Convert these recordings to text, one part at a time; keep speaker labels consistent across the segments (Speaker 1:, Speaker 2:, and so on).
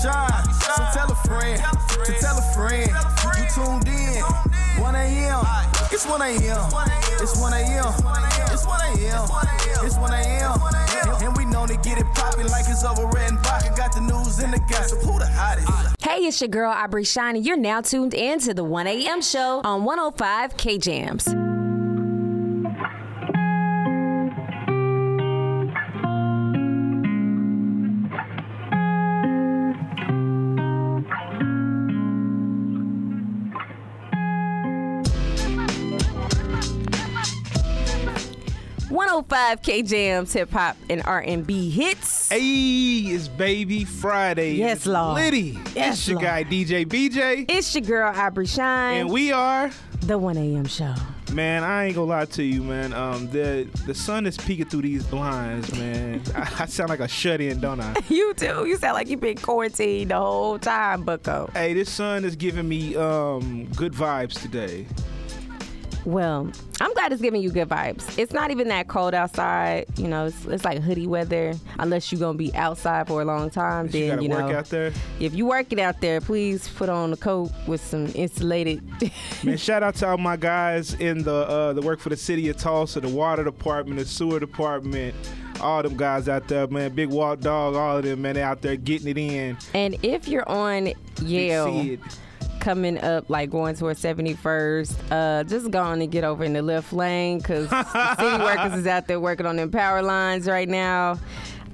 Speaker 1: shine. So tell a friend, to tell a friend. You tuned in. 1 a.m. It's 1 a.m. It's 1 a.m. It's 1 a.m. It's 1 a.m. And- And we know to get it poppin' like it's over red and vodka. Got the news and the gossip. Who the hottest?
Speaker 2: Hey, it's your girl Aubrey Shine, and you're now tuned in to the 1 a.m. show on 105 K Jams. One hundred five K Jams, hip hop and R and B hits.
Speaker 3: Hey, it's Baby Friday.
Speaker 2: Yes,
Speaker 3: It's
Speaker 2: Lord.
Speaker 3: Liddy.
Speaker 2: Yes,
Speaker 3: it's your
Speaker 2: Lord.
Speaker 3: guy DJ BJ,
Speaker 2: It's your girl Aubrey Shine,
Speaker 3: and we are.
Speaker 2: the 1 a.m. show.
Speaker 3: Man, I ain't gonna lie to you, man. Um, the the sun is peeking through these blinds, man. I, I sound like a shut in, don't I?
Speaker 2: You do. You sound like you've been quarantined the whole time, Bucko.
Speaker 3: hey, this sun is giving me um good vibes today.
Speaker 2: Well, I'm glad it's giving you good vibes. It's not even that cold outside. You know, it's, it's like hoodie weather. Unless you're gonna be outside for a long time,
Speaker 3: You
Speaker 2: then
Speaker 3: gotta
Speaker 2: you know.
Speaker 3: work out there.
Speaker 2: If you working out there, please put on a coat with some insulated.
Speaker 3: Man, shout out to all my guys in the uh, the work for the city of Tulsa, the water department, the sewer department, all them guys out there, man. Big Walt Dog, all of them, man, they out there getting it in.
Speaker 2: and if you're on Yale. Coming up, like going towards 71st, uh, just go on and get over in the left lane because city workers is out there working on them power lines right now.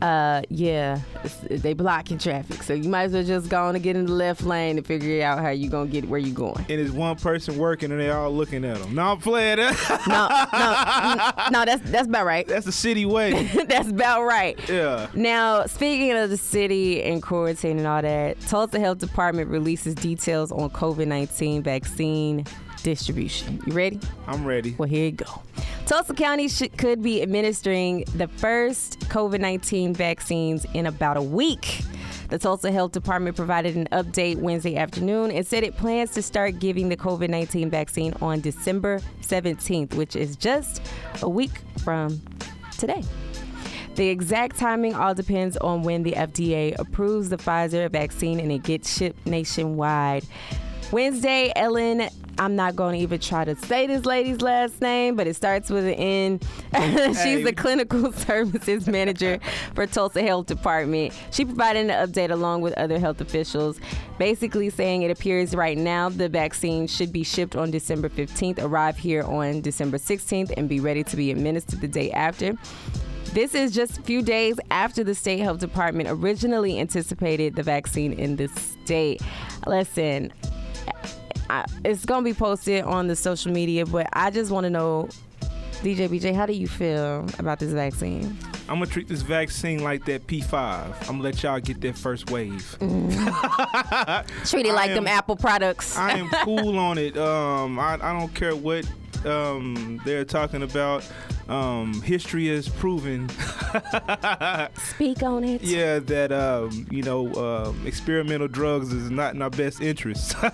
Speaker 2: Uh, yeah, it's- they blocking traffic, so you might as well just go on and get in the left lane and figure out how you gonna get where you going.
Speaker 3: And it's one person working and they all looking at them. No, I'm playing that.
Speaker 2: No, no, no, that's that's about right.
Speaker 3: That's the city way.
Speaker 2: that's about right.
Speaker 3: Yeah.
Speaker 2: Now, speaking of the city and quarantine and all that, Tulsa Health Department releases details on COVID 19 vaccine distribution. You ready?
Speaker 3: I'm ready.
Speaker 2: Well, here you go. Tulsa County sh- could be administering the first COVID 19 vaccines in about a week. The Tulsa Health Department provided an update Wednesday afternoon and said it plans to start giving the COVID 19 vaccine on December 17th, which is just a week from today. The exact timing all depends on when the FDA approves the Pfizer vaccine and it gets shipped nationwide. Wednesday, Ellen, I'm not going to even try to say this lady's last name, but it starts with an N. She's
Speaker 3: Hey.
Speaker 2: the clinical services manager for Tulsa Health Department. She provided an update along with other health officials, basically saying it appears right now the vaccine should be shipped on December 15th, arrive here on December 16th, and be ready to be administered the day after. This is just a few days after the state health department originally anticipated the vaccine in the state. Listen, I, it's gonna be posted on the social media, but I just want to know, DJ BJ, how do you feel about this vaccine?
Speaker 3: I'm gonna treat this vaccine like that P5. I'm gonna let y'all get that first wave.
Speaker 2: Treat it like
Speaker 3: am-
Speaker 2: them Apple products.
Speaker 3: I am cool on it. Um, I, I don't care what um, they're talking about. Um, history has proven,
Speaker 2: Speak on it.
Speaker 3: yeah, that um, you know um, experimental drugs is not in our best interest.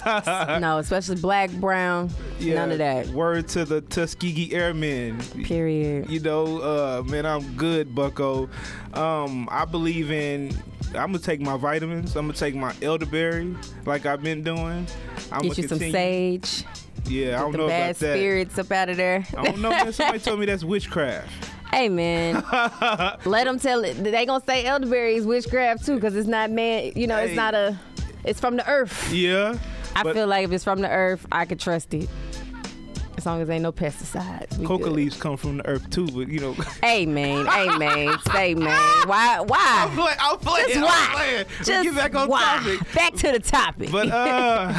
Speaker 2: No, especially black, brown,
Speaker 3: Yeah,
Speaker 2: none of that.
Speaker 3: Word to the Tuskegee Airmen.
Speaker 2: Period.
Speaker 3: You know, uh, man, I'm good, Bucko. Um, I believe in. I'm gonna take my vitamins. I'm gonna take my elderberry, like I've been doing. I'm
Speaker 2: Get you
Speaker 3: gonna
Speaker 2: some
Speaker 3: continue-
Speaker 2: sage.
Speaker 3: Yeah, I don't
Speaker 2: the
Speaker 3: know
Speaker 2: bad
Speaker 3: about that.
Speaker 2: spirits up out of there.
Speaker 3: I don't know, man. Somebody told me that's witchcraft.
Speaker 2: Hey man, let them tell it. They gonna say elderberry is witchcraft too, because it's not man. You know,
Speaker 3: Hey.
Speaker 2: it's not a. It's from the earth.
Speaker 3: Yeah.
Speaker 2: I
Speaker 3: but
Speaker 2: feel like if it's from the earth, I could trust it. As long as ain't no pesticides.
Speaker 3: coca
Speaker 2: good.
Speaker 3: leaves come from the earth too, but you know.
Speaker 2: Hey man, hey man, say man. Why? Why?
Speaker 3: playing. I'm playing.
Speaker 2: Just
Speaker 3: I'm
Speaker 2: why?
Speaker 3: playing.
Speaker 2: Just
Speaker 3: get back on
Speaker 2: why?
Speaker 3: topic.
Speaker 2: Back to the topic.
Speaker 3: But uh,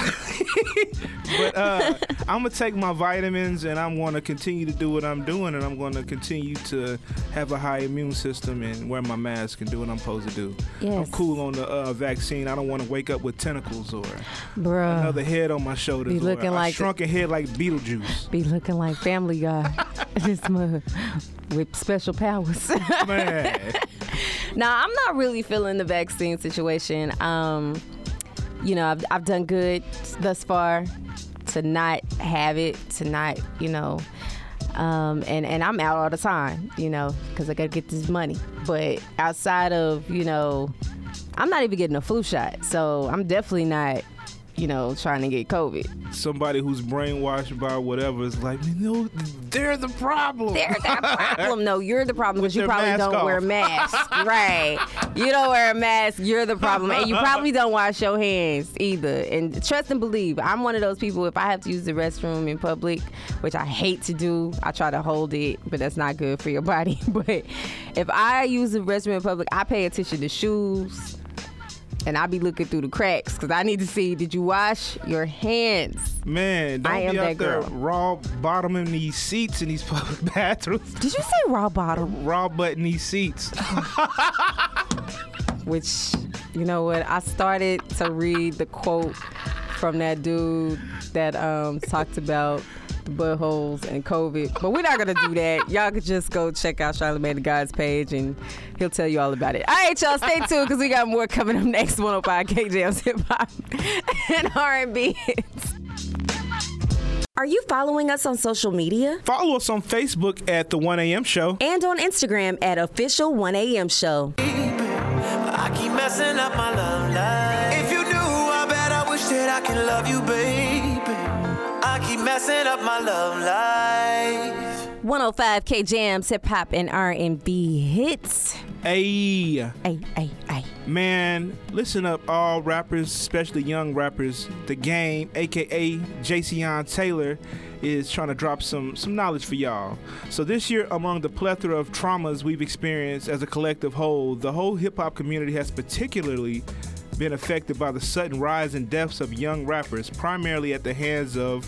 Speaker 3: but uh, I'm gonna take my vitamins and I'm gonna continue to do what I'm doing, and I'm gonna continue to have a high immune system and wear my mask and do what I'm supposed to do. I'm cool on the uh, vaccine. I don't want to wake up with tentacles or
Speaker 2: Bruh,
Speaker 3: another head on my shoulders.
Speaker 2: Be looking
Speaker 3: a
Speaker 2: like-
Speaker 3: shrunken head like Beetlejuice.
Speaker 2: be looking like Family Guy. this mug with special powers.
Speaker 3: Man,
Speaker 2: Now, I'm not really feeling the vaccine situation. Um, you know, I've, I've done good thus far to not have it, to not, you know, um, and, and I'm out all the time, you know, because I got to get this money. But outside of, you know, I'm not even getting a flu shot, so I'm definitely not, you know, trying to get COVID.
Speaker 3: Somebody who's brainwashed by whatever is like, no, they're the problem.
Speaker 2: They're the problem. No, you're the problem because you probably don't
Speaker 3: off.
Speaker 2: wear masks. right. You don't wear a mask, you're the problem. And you probably don't wash your hands either. And trust and believe, I'm one of those people, if I have to use the restroom in public, which I hate to do, I try to hold it, but that's not good for your body. But if I use the restroom in public, I pay attention to shoes. And I be looking through the cracks because I need to see did you wash your hands?
Speaker 3: Man, don't
Speaker 2: I am
Speaker 3: be out
Speaker 2: that
Speaker 3: there
Speaker 2: girl.
Speaker 3: raw bottoming these seats in these public bathrooms.
Speaker 2: Did you say raw bottom?
Speaker 3: Raw button these seats.
Speaker 2: which you know what i started to read the quote from that dude that um, talked about the buttholes and covid but we're not gonna do that y'all could just go check out charlamagne the god's page and he'll tell you all about it all right y'all stay tuned because we got more coming up next 105 kjms hip-hop and r&b
Speaker 4: Are you following us on social media?
Speaker 3: Follow us on Facebook at the 1 a.m. show.
Speaker 4: And on Instagram at official 1AM show.
Speaker 5: I keep messing up my love life. If you knew, I bet I wish that I can love you, baby. I keep messing up my love life.
Speaker 2: 105 k jams hip-hop and r&b hits
Speaker 3: Hey,
Speaker 2: hey hey hey
Speaker 3: man, listen up, all rappers, especially young rappers. The game, aka Jayceon Taylor, is trying to drop some some knowledge for y'all. So this year, among the plethora of traumas we've experienced as a collective whole, the whole hip hop community has particularly been affected by the sudden rise in deaths of young rappers, primarily at the hands of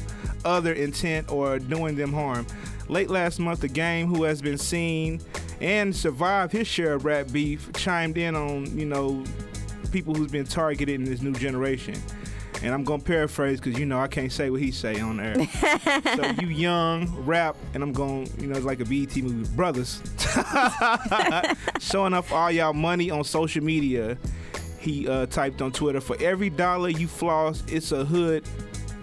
Speaker 3: other intent or doing them harm. Late last month, the game, who has been seen and survived his share of rap beef, chimed in on, you know, people who's been targeted in this new generation. And I'm gonna paraphrase because you know I can't say what he say on air. so you young rap, and I'm going, you know, it's like a BET movie, brothers, showing up all y'all money on social media. He uh, typed on Twitter, for every dollar you floss, it's a hood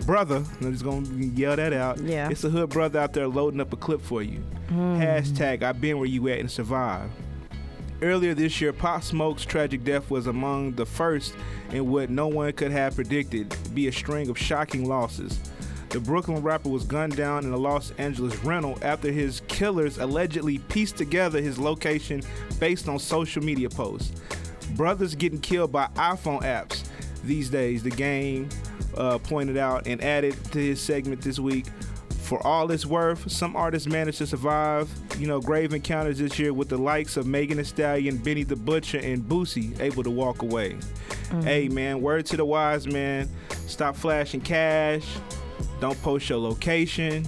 Speaker 3: brother. I'm just gonna yell that out.
Speaker 2: Yeah.
Speaker 3: It's a hood brother out there loading up a clip for you. Hmm. Hashtag I've been where you at and survived. Earlier this year, Pop Smoke's tragic death was among the first in what no one could have predicted be a string of shocking losses. The Brooklyn rapper was gunned down in a Los Angeles rental after his killers allegedly pieced together his location based on social media posts. Brothers getting killed by iPhone apps these days, the game uh, pointed out and added to his segment this week. For all it's worth, some artists managed to survive, you know, grave encounters this year with the likes of Megan Thee Stallion, Benny the Butcher, and Boosie able to walk away. Hey, man, word to the wise man. Stop flashing cash. Don't post your location.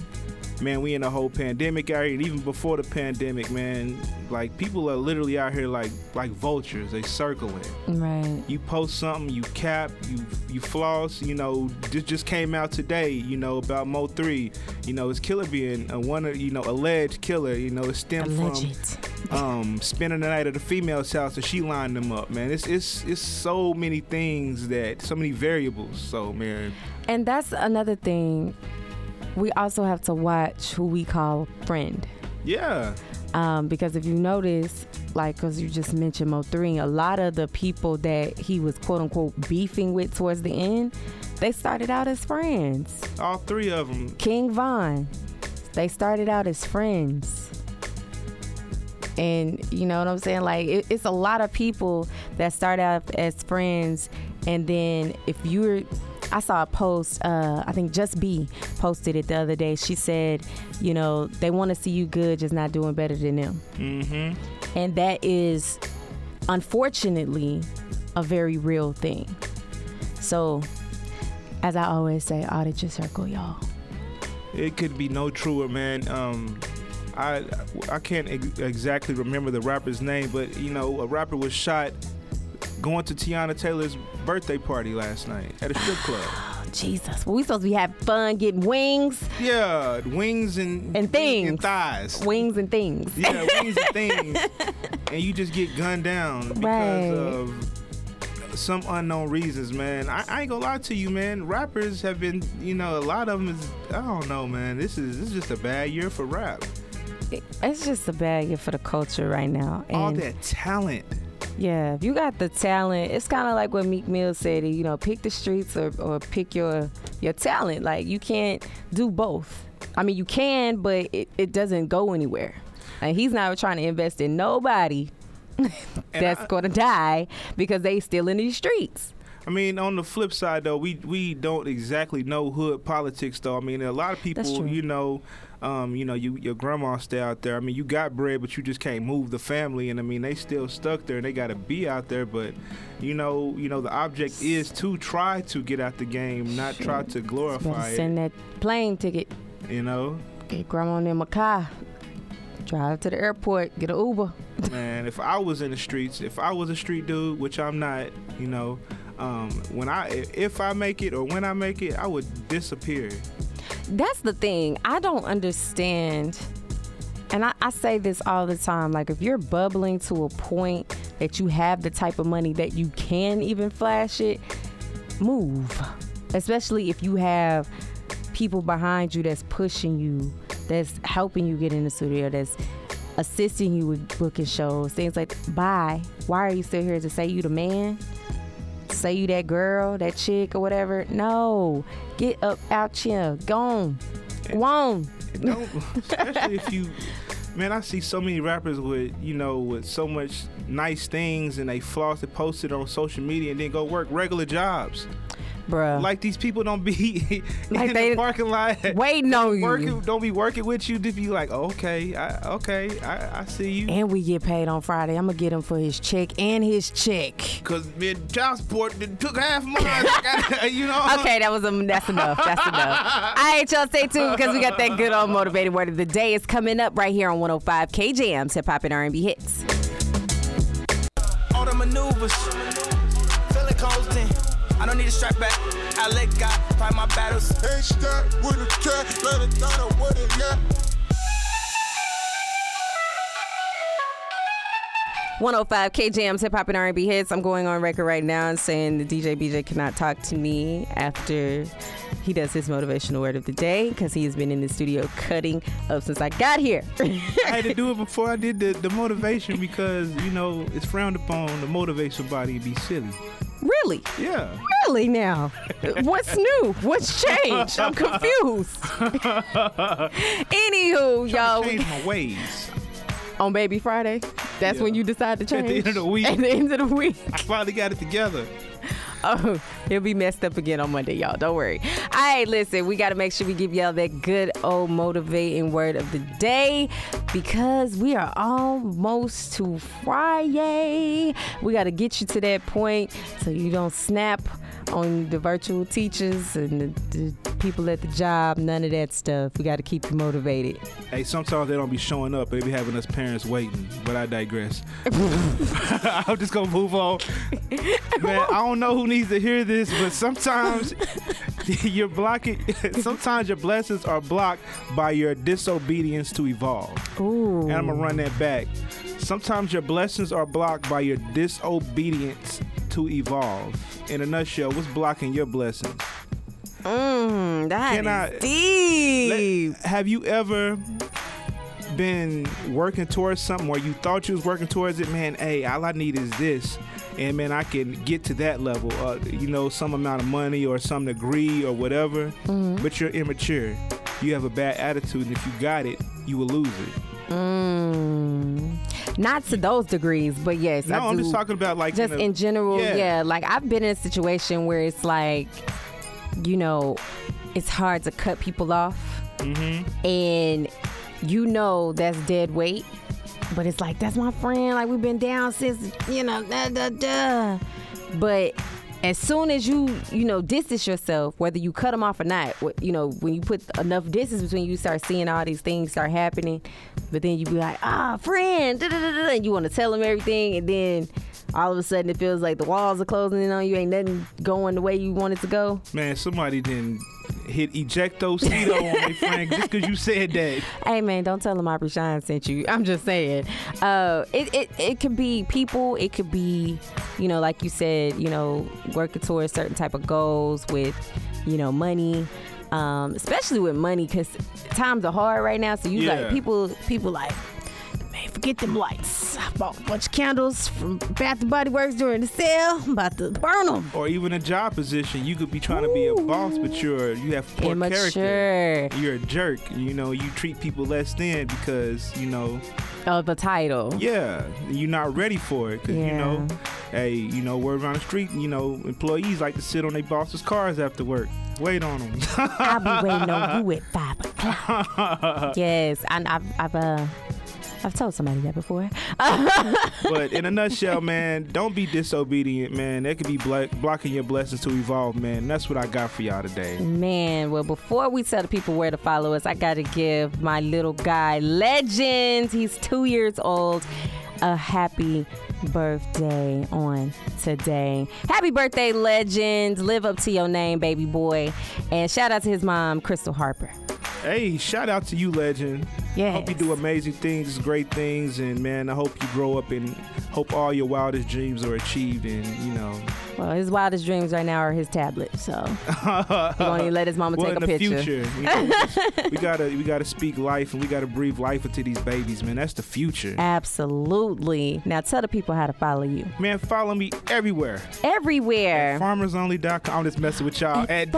Speaker 3: Man, we in a whole pandemic out here, and even before the pandemic, man, like people are literally out here like like vultures. They circling.
Speaker 2: right
Speaker 3: You post something, you cap, you you floss. You know, this just came out today. You know about Mo three. You know, it's killer being a one, of you know, alleged killer. You know, it stemmed
Speaker 2: Alleged.
Speaker 3: from um spending the night at a female's house and she lined them up. Man, it's it's it's so many things that so many variables. So man,
Speaker 2: And that's another thing. We also have to watch who we call friend.
Speaker 3: yeah,
Speaker 2: Um, because if you notice, like, because you just mentioned Mo3, a lot of the people that he was quote unquote beefing with towards the end, they started out as friends.
Speaker 3: all three of them.
Speaker 2: King Von, they started out as friends. And you know what I'm saying? Like, it, it's a lot of people that start out as friends, and then if you're, I saw a post, uh, I think Just B posted it the other day. She said, you know, they want to see you good, just not doing better than them.
Speaker 3: Mm-hmm.
Speaker 2: And that is, unfortunately, a very real thing. So, as I always say, audit your circle, y'all.
Speaker 3: It could be no truer, man. Um, I I can't ex- exactly remember the rapper's name, but you know, a rapper was shot going to Teyana Taylor's birthday party last night at a strip club.
Speaker 2: Oh, Jesus. Well, we supposed to be having fun, getting wings,
Speaker 3: Yeah, wings and
Speaker 2: And things.
Speaker 3: and thighs.
Speaker 2: wings and things.
Speaker 3: Yeah, wings and things, and you just get gunned down because
Speaker 2: Right.
Speaker 3: of some unknown reasons, man. I, I ain't gonna lie to you, man. Rappers have been, you know, a lot of them is. I don't know, man. This is this is just a bad year for rap.
Speaker 2: It's just a bad year for the culture right now. And
Speaker 3: All that talent.
Speaker 2: Yeah, if you got the talent, it's kind of like what Meek Mill said. You know, pick the streets or, or pick your your talent. Like you can't do both. I mean, you can, but it, it doesn't go anywhere. And he's not trying to invest in nobody that's
Speaker 3: I-
Speaker 2: gonna die because they still in these streets.
Speaker 3: I mean, on the flip side, though, we we don't exactly know hood politics, though. I mean, a lot of people, you know, um, you know, you your grandma stay out there. I mean, you got bread, but you just can't move the family, and I mean, they still stuck there, and they got to be out there. But you know, you know, the object is to try to get out the game, not try to glorify
Speaker 2: send that plane ticket.
Speaker 3: You know,
Speaker 2: Get grandma in my car. Drive to the airport. Get an Uber.
Speaker 3: man, if I was in the streets, if I was a street dude, which I'm not, you know, um, when I if I make it or when I make it, I would disappear.
Speaker 2: That's the thing. I don't understand. And I, I say this all the time. Like, if you're bubbling to a point that you have the type of money that you can even flash it, move. Especially if you have people behind you that's pushing you, that's helping you get in the studio, that's assisting you with booking shows, things like Bye. Why are you still here to say you the man? Say you that girl, that chick, or whatever. No, get up out here, go on, go
Speaker 3: don't especially if you man i see so many rappers with you know with so much nice things and they floss it post it on social media and then go work regular jobs
Speaker 2: bruh.
Speaker 3: like these people don't be
Speaker 2: Like
Speaker 3: in
Speaker 2: they-
Speaker 3: the parking lot
Speaker 2: waiting on you.
Speaker 3: working don't be working with you to be like okay I, okay I, I see you
Speaker 2: And we get paid on Friday. I'm gonna get him for his check and his check.
Speaker 3: because man child support done took half mine I got- you know
Speaker 2: Okay, that was um, that's enough. That's enough. All right, y'all stay tuned because we got that good old motivated word of the day. It's coming up right here on 105 KJM's Hip Hop and R&B hits.
Speaker 1: all the maneuvers. Feeling constant. I don't need a strap back. I let God fight my battles.
Speaker 6: Ain't stuck with a cat, let it down with it, yeah.
Speaker 2: 105 KJM's Hip Hop and R&B hits. I'm going on record right now and saying the DJ BJ cannot talk to me after he does his motivational word of the day because he has been in the studio cutting up since I got here.
Speaker 3: I had to do it before I did the, the motivation because you know it's frowned upon to motivate somebody and be silly
Speaker 2: really?
Speaker 3: yeah
Speaker 2: Really now? What's new? What's changed? I'm confused. Anywho, y'all,
Speaker 3: change my ways
Speaker 2: on Baby Friday, that's
Speaker 3: Yeah.
Speaker 2: when you decide to change.
Speaker 3: At the end of the week.
Speaker 2: At the end of the week.
Speaker 3: I finally got it together.
Speaker 2: Oh, he'll be messed up again on Monday, y'all. Don't worry. All right, listen, we got to make sure we give y'all that good old motivating word of the day because we are almost to Friday. We got to get you to that point so you don't snap on the virtual teachers and the, the people at the job. None of that stuff. We got to keep you motivated.
Speaker 3: Hey, sometimes they don't be showing up. They be having us parents waiting. But I digress. I'm just gonna move on. Man, I don't know who needs to hear this, but sometimes you're blocking. Sometimes your blessings are blocked by your disobedience to evolve.
Speaker 2: Ooh.
Speaker 3: And I'm gonna run that back. Sometimes your blessings are blocked by your disobedience to evolve. In a nutshell, what's blocking your blessings?
Speaker 2: Mm, that
Speaker 3: Can I-
Speaker 2: deep.
Speaker 3: Let- have you ever been working towards something where you thought you was working towards it? Man, hey, all I need is this. And man, I can get to that level, uh, you know, some amount of money or some degree or whatever. But you're immature. You have a bad attitude, and if you got it, you will lose it.
Speaker 2: Mm, not to those degrees, but yes.
Speaker 3: No,
Speaker 2: I
Speaker 3: I'm just talking about like
Speaker 2: just
Speaker 3: a-
Speaker 2: in general,
Speaker 3: Yeah.
Speaker 2: yeah. Like I've been in a situation where it's like, you know, it's hard to cut people off,
Speaker 3: Mm-hmm.
Speaker 2: and you know that's dead weight. But it's like that's my friend. Like we've been down since you know, da da da. But as soon as you you know distance yourself, whether you cut them off or not, you know when you put enough distance between you, start seeing all these things start happening. But then you be like, ah, friend, da da da da, and you want to tell them everything, and then all of a sudden it feels like the walls are closing in on you. Ain't nothing going the way you want it to go.
Speaker 3: man, somebody didn't hit ejectocito on me, Frank, just because you said that.
Speaker 2: Hey man, don't tell them Aubrey Shine sent you. I'm just saying. Uh, it, it it could be people. It could be, you know, like you said, you know, working towards certain type of goals with, you know, money. Um, especially with money, because times are hard right now. So you
Speaker 3: Yeah.
Speaker 2: like people people like. Forget them lights. I bought a bunch of candles from Bath and Body Works during the sale. I'm about to burn them.
Speaker 3: Or even a job position. You could be trying to be a boss, but you're you have poor character.
Speaker 2: Immature.
Speaker 3: You're a jerk. You know, you treat people less than because you know,
Speaker 2: Oh, the title.
Speaker 3: yeah, you're not ready for it. Cause you know, hey, you know, word around the street, you know, employees like to sit on their boss's cars after work. Wait on them.
Speaker 2: I'll be waiting on you at five o'clock. yes, and I've I've uh I've told somebody that before.
Speaker 3: but in a nutshell, man, don't be disobedient, man. That could be blocking your blessings to evolve, man. That's what I got for y'all today.
Speaker 2: Man, well, before we tell the people where to follow us, I got to give my little guy, Legend, he's two years old, a happy birthday on today. Happy birthday, Legend. Live up to your name, baby boy. And shout out to his mom, Crystal Harper.
Speaker 3: Hey, shout out to you, legend.
Speaker 2: Yes.
Speaker 3: Hope you do amazing things, great things, and man, I hope you grow up and hope all your wildest dreams are achieved. And you know,
Speaker 2: Well, his wildest dreams right now are his tablet, so he won't even let his mama
Speaker 3: well,
Speaker 2: take
Speaker 3: in
Speaker 2: a
Speaker 3: the
Speaker 2: picture.
Speaker 3: future, you know, we gotta we gotta speak life and we gotta breathe life into these babies, man. That's the future.
Speaker 2: Absolutely. Now tell the people how to follow you.
Speaker 3: Man, follow me everywhere.
Speaker 2: Everywhere.
Speaker 3: FarmersOnly.com. I'm just messing with y'all. At,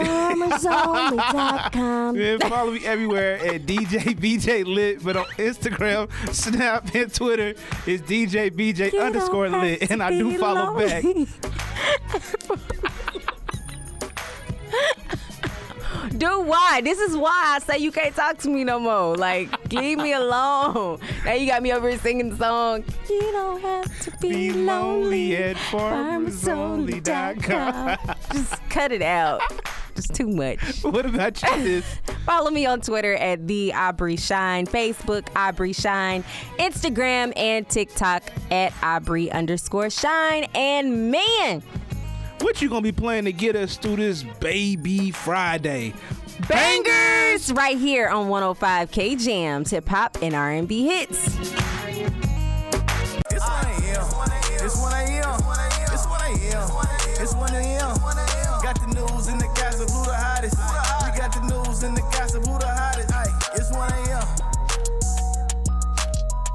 Speaker 2: FarmersOnly.com.
Speaker 3: Man, follow me everywhere at DJ BJ Lit, but on Instagram, Snap, and Twitter is DJ BJ
Speaker 2: You
Speaker 3: underscore Lit, and I do follow back.
Speaker 2: Lonely. Dude, why? This is why I say you can't talk to me no more. Like, leave me alone. Now you got me over here singing the song. You don't have to be,
Speaker 3: Be lonely at farmersonly.com.
Speaker 2: Just cut it out. Just too much.
Speaker 3: What about you? Sis?
Speaker 2: Follow me on Twitter at the Aubrey Shine, Facebook Aubrey Shine, Instagram and TikTok at Aubrey underscore Shine. And man,
Speaker 3: What you gonna be playing to get us through this baby Friday?
Speaker 2: bangers right here on 105K Jams, hip hop and R&B hits.